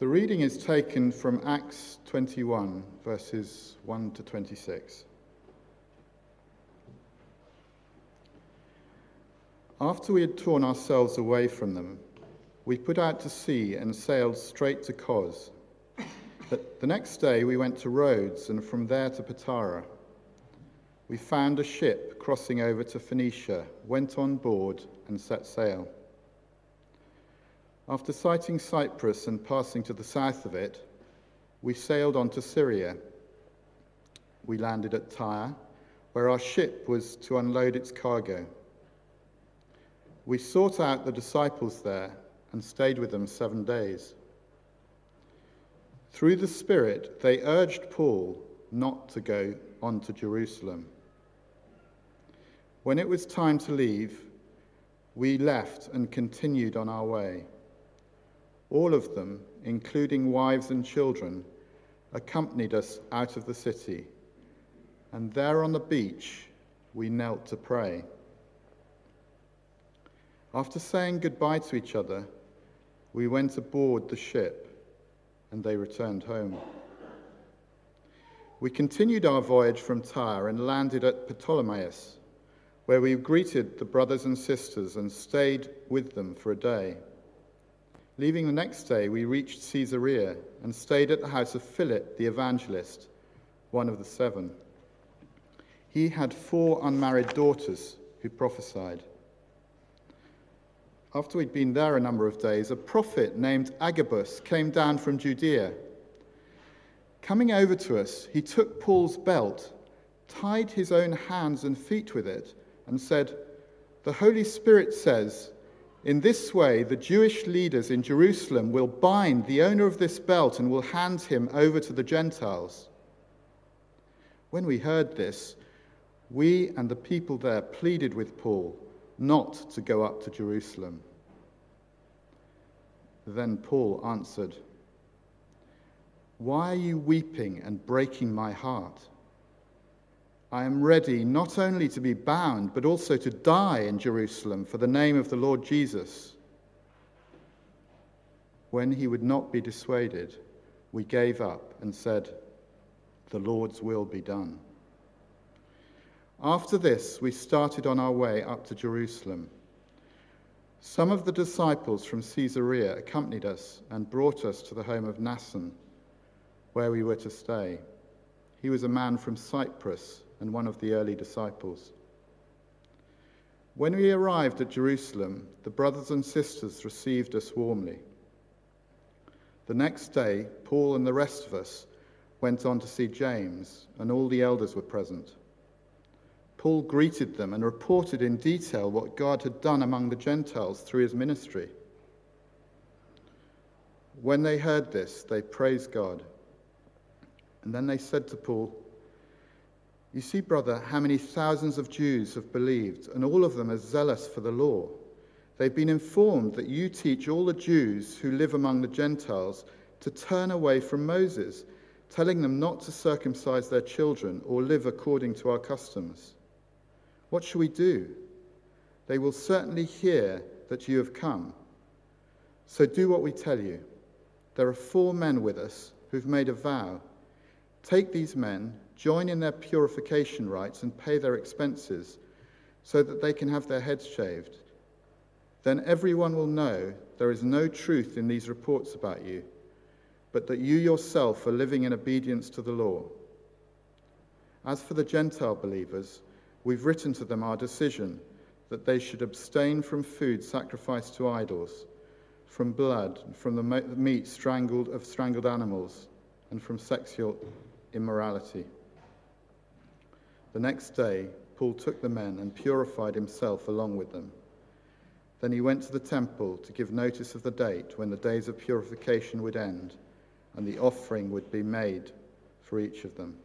The reading is taken from Acts 21, verses 1 to 26. After we had torn ourselves away from them, we put out to sea and sailed straight to Cos. The next day we went to Rhodes and from there to Patara. We found a ship crossing over to Phoenicia, went on board, and set sail. After sighting Cyprus and passing to the south of it, we sailed on to Syria. We landed at Tyre, where our ship was to unload its cargo. We sought out the disciples there and stayed with them seven days. Through the Spirit, they urged Paul not to go on to Jerusalem. When it was time to leave, we left and continued on our way. All of them, including wives and children, accompanied us out of the city, and there on the beach we knelt to pray. After saying goodbye to each other, we went aboard the ship, and they returned home. We continued our voyage from Tyre and landed at Ptolemais, where we greeted the brothers and sisters and stayed with them for a day. Leaving the next day, we reached Caesarea and stayed at the house of Philip the evangelist, one of the seven. He had four unmarried daughters who prophesied. After we'd been there a number of days, a prophet named Agabus came down from Judea. Coming over to us, he took Paul's belt, tied his own hands and feet with it, and said, The Holy Spirit says, in this way, the Jewish leaders in Jerusalem will bind the owner of this belt and will hand him over to the Gentiles. When we heard this, we and the people there pleaded with Paul not to go up to Jerusalem. Then Paul answered, Why are you weeping and breaking my heart? I am ready not only to be bound, but also to die in Jerusalem for the name of the Lord Jesus. When he would not be dissuaded, we gave up and said, The Lord's will be done. After this, we started on our way up to Jerusalem. Some of the disciples from Caesarea accompanied us and brought us to the home of Mnason, where we were to stay. He was a man from Cyprus and one of the early disciples. When we arrived at Jerusalem, the brothers and sisters received us warmly. The next day, Paul and the rest of us went on to see James, and all the elders were present. Paul greeted them and reported in detail what God had done among the Gentiles through his ministry. When they heard this, they praised God. And then they said to Paul, you see, brother, how many thousands of Jews have believed, and all of them are zealous for the law. They've been informed that you teach all the Jews who live among the Gentiles to turn away from Moses, telling them not to circumcise their children or live according to our customs. What shall we do? They will certainly hear that you have come. So do what we tell you. There are four men with us who've made a vow. Take these men join in their purification rites, and pay their expenses so that they can have their heads shaved. Then everyone will know there is no truth in these reports about you, but that you yourself are living in obedience to the law. As for the Gentile believers, we've written to them our decision that they should abstain from food sacrificed to idols, from blood, from the meat strangled of strangled animals, and from sexual immorality. The next day, Paul took the men and purified himself along with them. Then he went to the temple to give notice of the date when the days of purification would end and the offering would be made for each of them.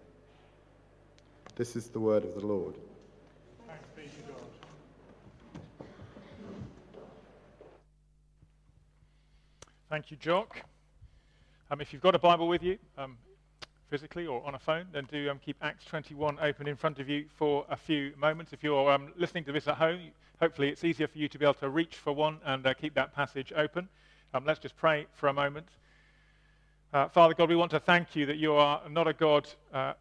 This is the word of the Lord. Thank you, Jock. Um, if you've got a Bible with you, um, physically or on a phone, then do um, keep Acts 21 open in front of you for a few moments. If you're um, listening to this at home, hopefully it's easier for you to be able to reach for one and uh, keep that passage open. Um, let's just pray for a moment. Uh, Father God, we want to thank you that you are not a God uh,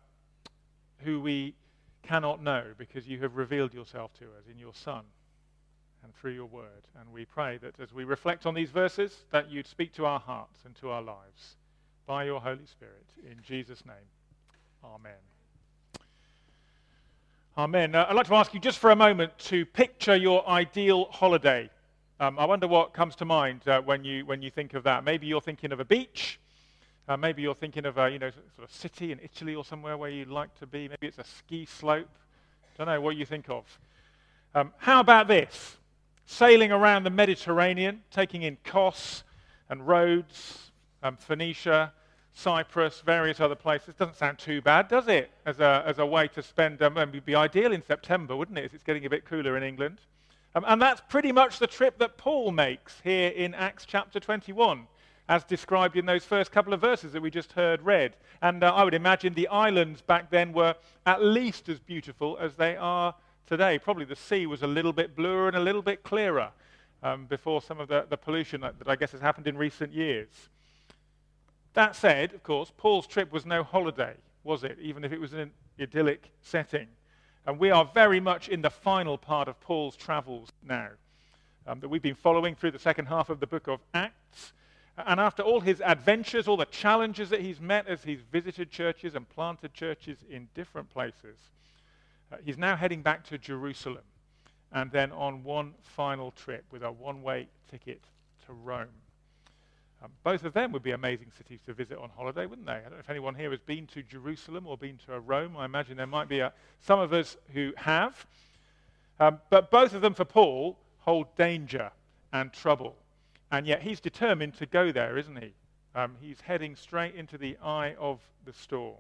who we cannot know because you have revealed yourself to us in your Son and through your word. And we pray that as we reflect on these verses, that you'd speak to our hearts and to our lives by your Holy Spirit. In Jesus' name, amen. Amen. Uh, I'd like to ask you just for a moment to picture your ideal holiday. Um, I wonder what comes to mind uh, when, you, when you think of that. Maybe you're thinking of a beach. Uh, maybe you're thinking of a you know, sort of city in Italy or somewhere where you'd like to be. Maybe it's a ski slope. I don't know what you think of. Um, how about this? Sailing around the Mediterranean, taking in Kos and Rhodes, um, Phoenicia, Cyprus, various other places. Doesn't sound too bad, does it? As a, as a way to spend, um, it would be ideal in September, wouldn't it? If it's getting a bit cooler in England. Um, and that's pretty much the trip that Paul makes here in Acts chapter 21 as described in those first couple of verses that we just heard read. And uh, I would imagine the islands back then were at least as beautiful as they are today. Probably the sea was a little bit bluer and a little bit clearer um, before some of the, the pollution that, that I guess has happened in recent years. That said, of course, Paul's trip was no holiday, was it? Even if it was in an idyllic setting. And we are very much in the final part of Paul's travels now, um, that we've been following through the second half of the book of Acts. And after all his adventures, all the challenges that he's met as he's visited churches and planted churches in different places, uh, he's now heading back to Jerusalem and then on one final trip with a one way ticket to Rome. Um, both of them would be amazing cities to visit on holiday, wouldn't they? I don't know if anyone here has been to Jerusalem or been to Rome. I imagine there might be a, some of us who have. Um, but both of them, for Paul, hold danger and trouble. And yet he's determined to go there, isn't he? Um, he's heading straight into the eye of the storm.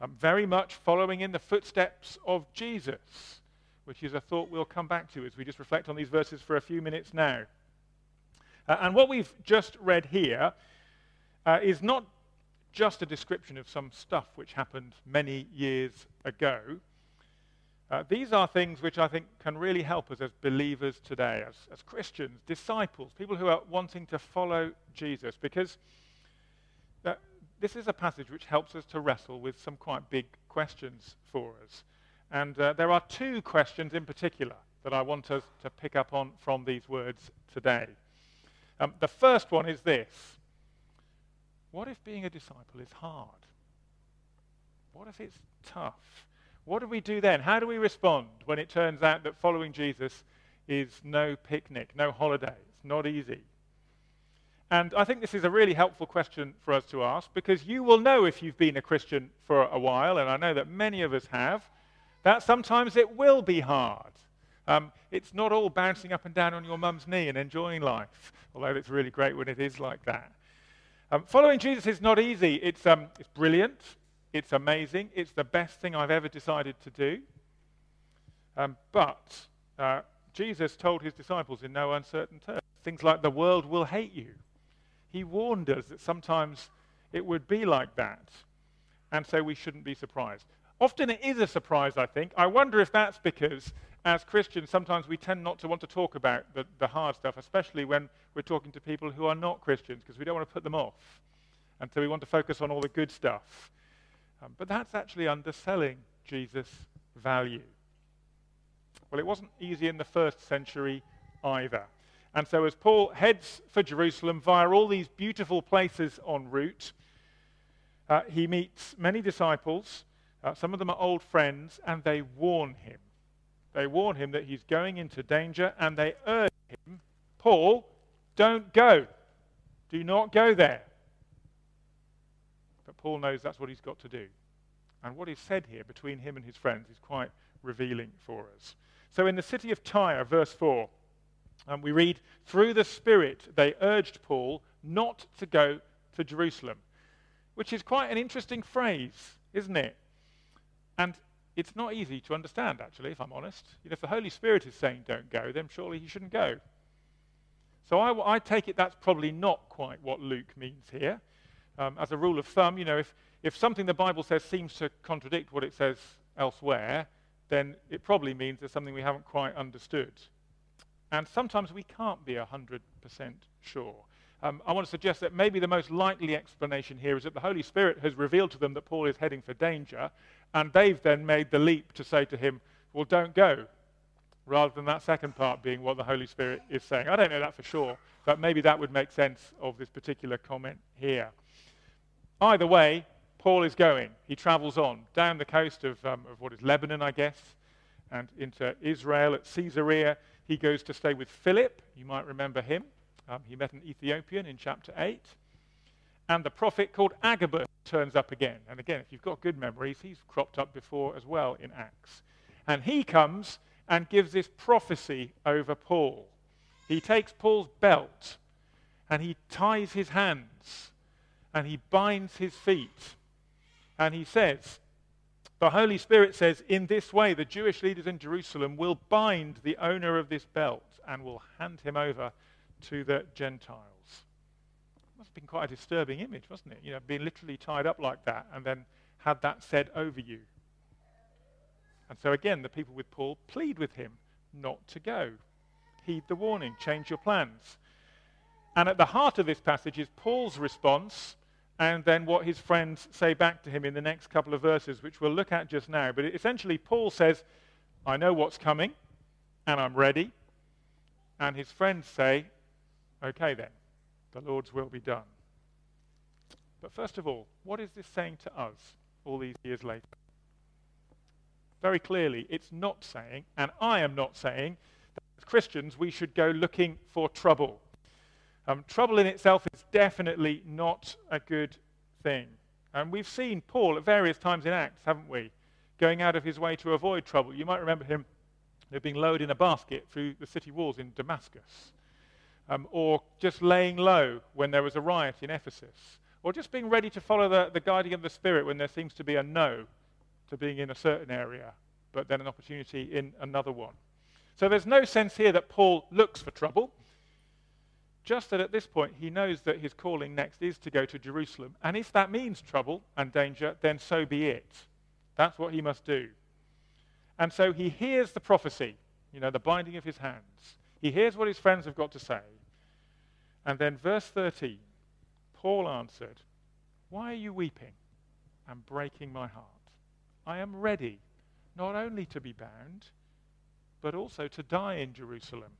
Um, very much following in the footsteps of Jesus, which is a thought we'll come back to as we just reflect on these verses for a few minutes now. Uh, and what we've just read here uh, is not just a description of some stuff which happened many years ago. Uh, these are things which I think can really help us as believers today, as, as Christians, disciples, people who are wanting to follow Jesus, because uh, this is a passage which helps us to wrestle with some quite big questions for us. And uh, there are two questions in particular that I want us to pick up on from these words today. Um, the first one is this What if being a disciple is hard? What if it's tough? What do we do then? How do we respond when it turns out that following Jesus is no picnic, no holiday? It's not easy. And I think this is a really helpful question for us to ask because you will know if you've been a Christian for a while, and I know that many of us have, that sometimes it will be hard. Um, it's not all bouncing up and down on your mum's knee and enjoying life, although it's really great when it is like that. Um, following Jesus is not easy. It's, um, it's brilliant. It's amazing. It's the best thing I've ever decided to do. Um, but uh, Jesus told his disciples in no uncertain terms things like, the world will hate you. He warned us that sometimes it would be like that. And so we shouldn't be surprised. Often it is a surprise, I think. I wonder if that's because, as Christians, sometimes we tend not to want to talk about the, the hard stuff, especially when we're talking to people who are not Christians, because we don't want to put them off. And so we want to focus on all the good stuff. Um, but that's actually underselling Jesus' value. Well, it wasn't easy in the first century either. And so, as Paul heads for Jerusalem via all these beautiful places en route, uh, he meets many disciples. Uh, some of them are old friends, and they warn him. They warn him that he's going into danger, and they urge him, Paul, don't go. Do not go there. But Paul knows that's what he's got to do. And what is said here between him and his friends is quite revealing for us. So in the city of Tyre, verse 4, um, we read, Through the Spirit they urged Paul not to go to Jerusalem, which is quite an interesting phrase, isn't it? And it's not easy to understand, actually, if I'm honest. You know, if the Holy Spirit is saying don't go, then surely he shouldn't go. So I, I take it that's probably not quite what Luke means here. Um, as a rule of thumb, you know, if, if something the Bible says seems to contradict what it says elsewhere, then it probably means there's something we haven't quite understood. And sometimes we can't be 100% sure. um, I want to suggest that maybe the most likely explanation here is that the Holy Spirit has revealed to them that Paul is heading for danger, and they've then made the leap to say to him, Well, don't go, rather than that second part being what the Holy Spirit is saying. I don't know that for sure, but maybe that would make sense of this particular comment here. Either way, Paul is going. He travels on down the coast of, um, of what is Lebanon, I guess, and into Israel at Caesarea. He goes to stay with Philip. You might remember him. Um, he met an Ethiopian in chapter 8. And the prophet called Agabus turns up again. And again, if you've got good memories, he's cropped up before as well in Acts. And he comes and gives this prophecy over Paul. He takes Paul's belt and he ties his hands and he binds his feet. And he says, the Holy Spirit says, in this way, the Jewish leaders in Jerusalem will bind the owner of this belt and will hand him over to the Gentiles. Been quite a disturbing image, wasn't it? You know, being literally tied up like that and then had that said over you. And so again, the people with Paul plead with him not to go. Heed the warning, change your plans. And at the heart of this passage is Paul's response and then what his friends say back to him in the next couple of verses, which we'll look at just now. But essentially, Paul says, I know what's coming, and I'm ready. And his friends say, Okay, then, the Lord's will be done. But first of all, what is this saying to us all these years later? Very clearly, it's not saying, and I am not saying, that as Christians we should go looking for trouble. Um, trouble in itself is definitely not a good thing. And we've seen Paul at various times in Acts, haven't we? Going out of his way to avoid trouble. You might remember him being lowered in a basket through the city walls in Damascus. Um, or just laying low when there was a riot in Ephesus. Or just being ready to follow the, the guiding of the Spirit when there seems to be a no to being in a certain area, but then an opportunity in another one. So there's no sense here that Paul looks for trouble. Just that at this point, he knows that his calling next is to go to Jerusalem. And if that means trouble and danger, then so be it. That's what he must do. And so he hears the prophecy, you know, the binding of his hands. He hears what his friends have got to say. And then, verse 13, Paul answered, Why are you weeping and breaking my heart? I am ready not only to be bound, but also to die in Jerusalem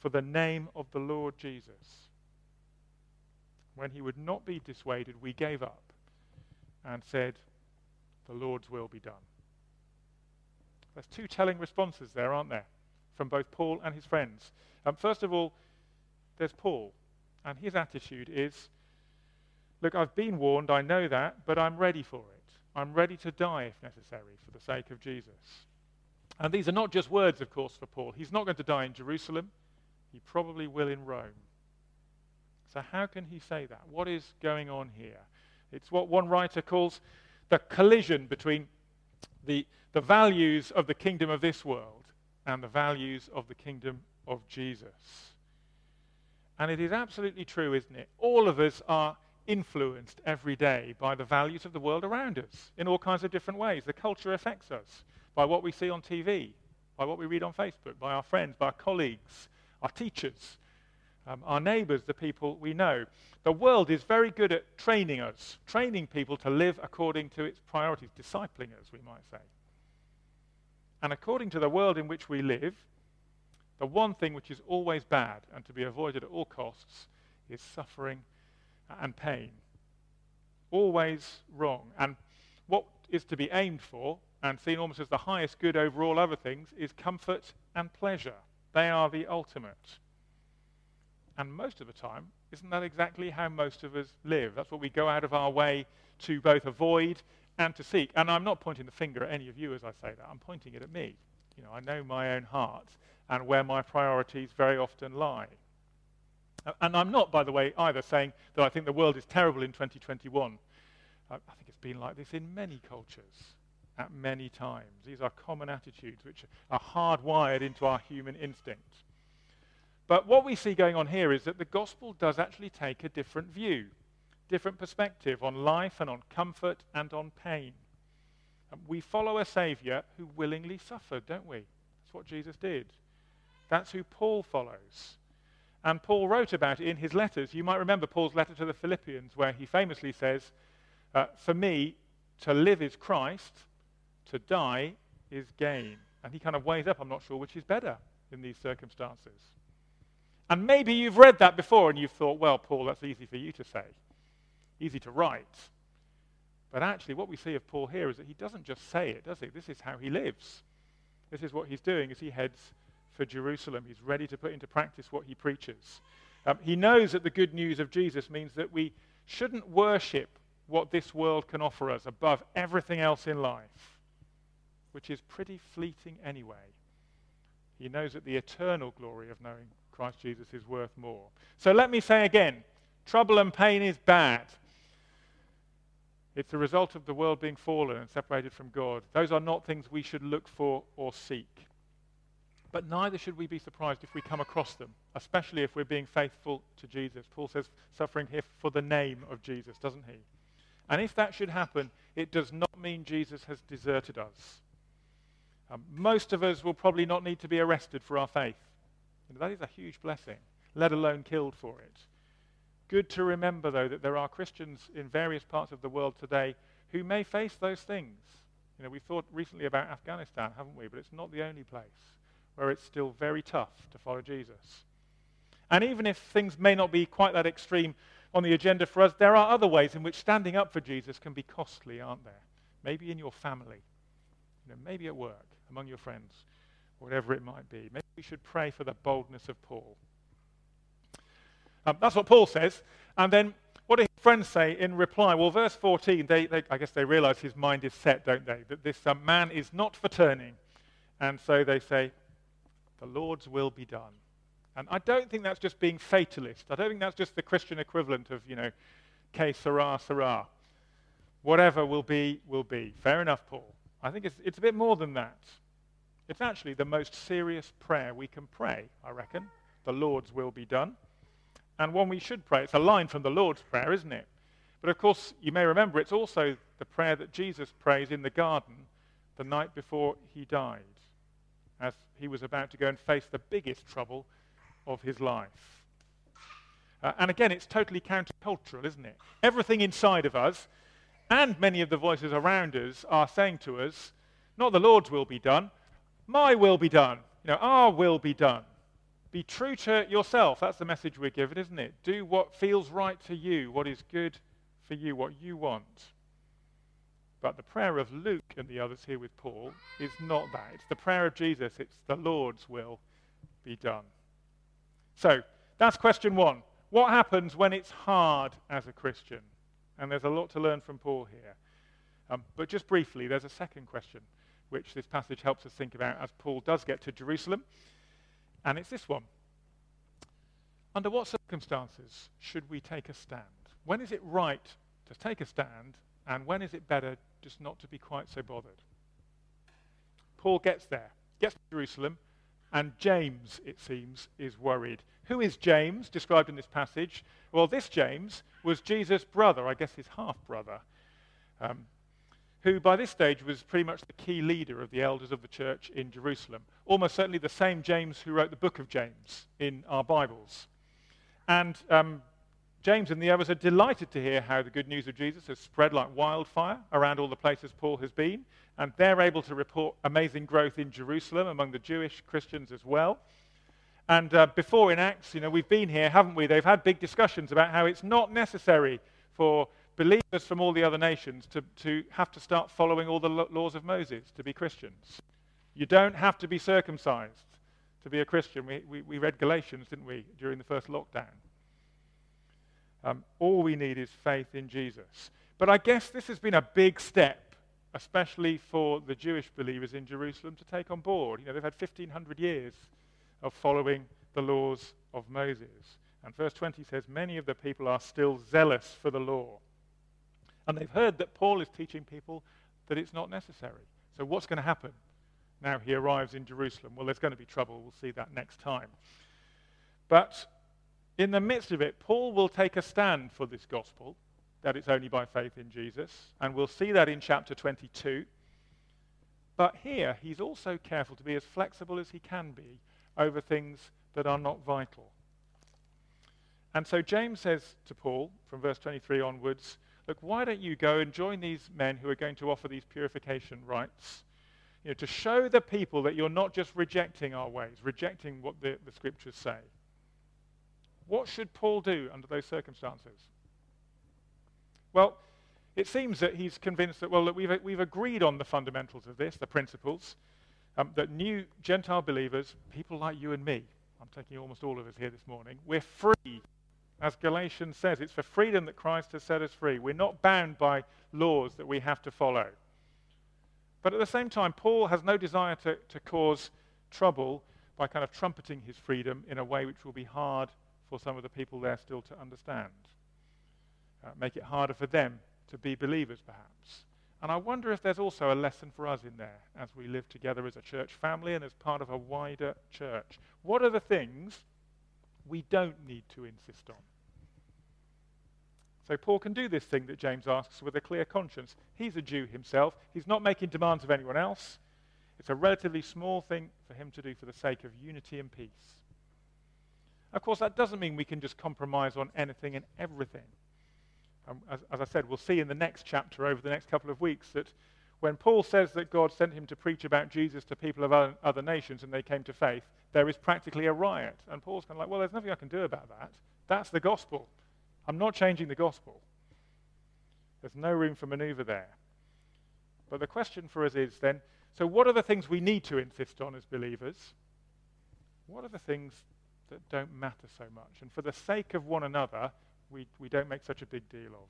for the name of the Lord Jesus. When he would not be dissuaded, we gave up and said, The Lord's will be done. There's two telling responses there, aren't there, from both Paul and his friends. Um, first of all, there's Paul, and his attitude is, Look, I've been warned, I know that, but I'm ready for it. I'm ready to die if necessary for the sake of Jesus. And these are not just words, of course, for Paul. He's not going to die in Jerusalem. He probably will in Rome. So, how can he say that? What is going on here? It's what one writer calls the collision between the, the values of the kingdom of this world and the values of the kingdom of Jesus. And it is absolutely true, isn't it? All of us are influenced every day by the values of the world around us in all kinds of different ways. The culture affects us by what we see on TV, by what we read on Facebook, by our friends, by our colleagues, our teachers, um, our neighbors, the people we know. The world is very good at training us, training people to live according to its priorities, discipling us, we might say. And according to the world in which we live, the one thing which is always bad and to be avoided at all costs is suffering and pain. Always wrong. And what is to be aimed for and seen almost as the highest good over all other things is comfort and pleasure. They are the ultimate. And most of the time, isn't that exactly how most of us live? That's what we go out of our way to both avoid and to seek. And I'm not pointing the finger at any of you as I say that. I'm pointing it at me. You know, I know my own heart and where my priorities very often lie. And I'm not, by the way, either saying that I think the world is terrible in 2021. I think it's been like this in many cultures at many times. These are common attitudes which are hardwired into our human instinct. But what we see going on here is that the gospel does actually take a different view, different perspective on life and on comfort and on pain. And we follow a Savior who willingly suffered, don't we? That's what Jesus did. That's who Paul follows. And Paul wrote about it in his letters. You might remember Paul's letter to the Philippians, where he famously says, uh, For me, to live is Christ, to die is gain. And he kind of weighs up, I'm not sure which is better in these circumstances. And maybe you've read that before and you've thought, well, Paul, that's easy for you to say, easy to write. But actually, what we see of Paul here is that he doesn't just say it, does he? This is how he lives. This is what he's doing as he heads for Jerusalem. He's ready to put into practice what he preaches. Um, he knows that the good news of Jesus means that we shouldn't worship what this world can offer us above everything else in life, which is pretty fleeting anyway. He knows that the eternal glory of knowing Christ Jesus is worth more. So let me say again trouble and pain is bad. It's a result of the world being fallen and separated from God. Those are not things we should look for or seek. But neither should we be surprised if we come across them, especially if we're being faithful to Jesus. Paul says, suffering here for the name of Jesus, doesn't he? And if that should happen, it does not mean Jesus has deserted us. Um, most of us will probably not need to be arrested for our faith. That is a huge blessing, let alone killed for it. Good to remember, though, that there are Christians in various parts of the world today who may face those things. You know, we thought recently about Afghanistan, haven't we? But it's not the only place where it's still very tough to follow Jesus. And even if things may not be quite that extreme on the agenda for us, there are other ways in which standing up for Jesus can be costly, aren't there? Maybe in your family, you know, maybe at work, among your friends, whatever it might be. Maybe we should pray for the boldness of Paul. Um, that's what Paul says. And then what do his friends say in reply? Well, verse 14, they, they, I guess they realize his mind is set, don't they? That this um, man is not for turning. And so they say, the Lord's will be done. And I don't think that's just being fatalist. I don't think that's just the Christian equivalent of, you know, que sera, sera. Whatever will be, will be. Fair enough, Paul. I think it's, it's a bit more than that. It's actually the most serious prayer we can pray, I reckon. The Lord's will be done and one we should pray. It's a line from the Lord's Prayer, isn't it? But of course, you may remember it's also the prayer that Jesus prays in the garden the night before he died, as he was about to go and face the biggest trouble of his life. Uh, and again, it's totally countercultural, isn't it? Everything inside of us and many of the voices around us are saying to us, not the Lord's will be done, my will be done. You know, our will be done. Be true to yourself. That's the message we're given, isn't it? Do what feels right to you, what is good for you, what you want. But the prayer of Luke and the others here with Paul is not that. It's the prayer of Jesus. It's the Lord's will be done. So that's question one. What happens when it's hard as a Christian? And there's a lot to learn from Paul here. Um, but just briefly, there's a second question which this passage helps us think about as Paul does get to Jerusalem. And it's this one. Under what circumstances should we take a stand? When is it right to take a stand, and when is it better just not to be quite so bothered? Paul gets there, gets to Jerusalem, and James, it seems, is worried. Who is James, described in this passage? Well, this James was Jesus' brother, I guess his half brother. Um, who by this stage was pretty much the key leader of the elders of the church in Jerusalem. Almost certainly the same James who wrote the book of James in our Bibles. And um, James and the others are delighted to hear how the good news of Jesus has spread like wildfire around all the places Paul has been. And they're able to report amazing growth in Jerusalem among the Jewish Christians as well. And uh, before in Acts, you know, we've been here, haven't we? They've had big discussions about how it's not necessary for believers from all the other nations to, to have to start following all the laws of Moses to be Christians. You don't have to be circumcised to be a Christian. We, we, we read Galatians, didn't we, during the first lockdown? Um, all we need is faith in Jesus. But I guess this has been a big step, especially for the Jewish believers in Jerusalem, to take on board. You know, they've had 1,500 years of following the laws of Moses. And verse 20 says, Many of the people are still zealous for the law. And they've heard that Paul is teaching people that it's not necessary. So what's going to happen now he arrives in Jerusalem? Well, there's going to be trouble. We'll see that next time. But in the midst of it, Paul will take a stand for this gospel, that it's only by faith in Jesus. And we'll see that in chapter 22. But here, he's also careful to be as flexible as he can be over things that are not vital. And so James says to Paul, from verse 23 onwards, Look, why don't you go and join these men who are going to offer these purification rites? You know, to show the people that you're not just rejecting our ways, rejecting what the, the scriptures say. What should Paul do under those circumstances? Well, it seems that he's convinced that, well, that we've, we've agreed on the fundamentals of this, the principles, um, that new Gentile believers, people like you and me, I'm taking almost all of us here this morning, we're free. As Galatians says, it's for freedom that Christ has set us free. We're not bound by laws that we have to follow. But at the same time, Paul has no desire to, to cause trouble by kind of trumpeting his freedom in a way which will be hard for some of the people there still to understand. Uh, make it harder for them to be believers, perhaps. And I wonder if there's also a lesson for us in there as we live together as a church family and as part of a wider church. What are the things we don't need to insist on? So Paul can do this thing that James asks with a clear conscience. He's a Jew himself. He's not making demands of anyone else. It's a relatively small thing for him to do for the sake of unity and peace. Of course, that doesn't mean we can just compromise on anything and everything. Um, as, as I said, we'll see in the next chapter over the next couple of weeks that when Paul says that God sent him to preach about Jesus to people of other, other nations and they came to faith, there is practically a riot. And Paul's kind of like, well, there's nothing I can do about that. That's the gospel. I'm not changing the gospel. There's no room for maneuver there. But the question for us is then so, what are the things we need to insist on as believers? What are the things that don't matter so much? And for the sake of one another, we, we don't make such a big deal of.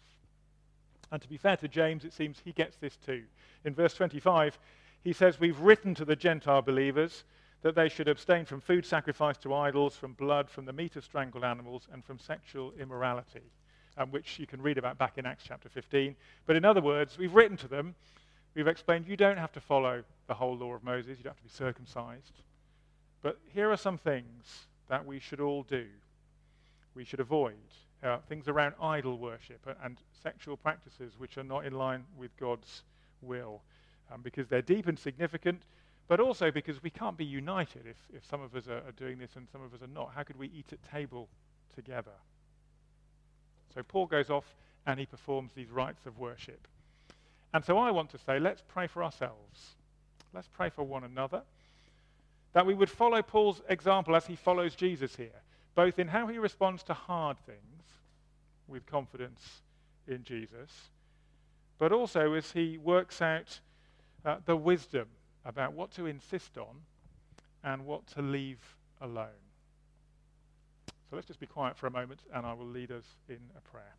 And to be fair to James, it seems he gets this too. In verse 25, he says, We've written to the Gentile believers that they should abstain from food sacrificed to idols, from blood, from the meat of strangled animals, and from sexual immorality, um, which you can read about back in Acts chapter 15. But in other words, we've written to them, we've explained you don't have to follow the whole law of Moses, you don't have to be circumcised. But here are some things that we should all do, we should avoid uh, things around idol worship and, sexual practices which are not in line with God's will, um, because they're deep and significant, but also because we can't be united if, if some of us are, are doing this and some of us are not. How could we eat at table together? So Paul goes off and he performs these rites of worship. And so I want to say, let's pray for ourselves. Let's pray for one another. That we would follow Paul's example as he follows Jesus here, both in how he responds to hard things with confidence in Jesus, but also as he works out uh, the wisdom about what to insist on and what to leave alone. So let's just be quiet for a moment and I will lead us in a prayer.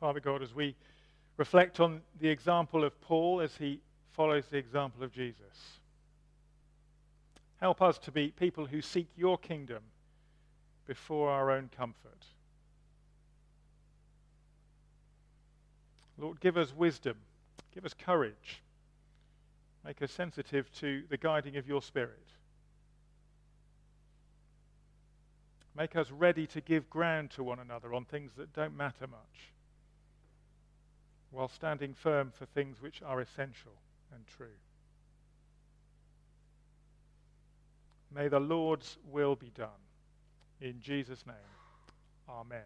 Father God, as we reflect on the example of Paul as he follows the example of Jesus, help us to be people who seek your kingdom before our own comfort. Lord, give us wisdom, give us courage, make us sensitive to the guiding of your Spirit. Make us ready to give ground to one another on things that don't matter much while standing firm for things which are essential and true. May the Lord's will be done. In Jesus' name, amen.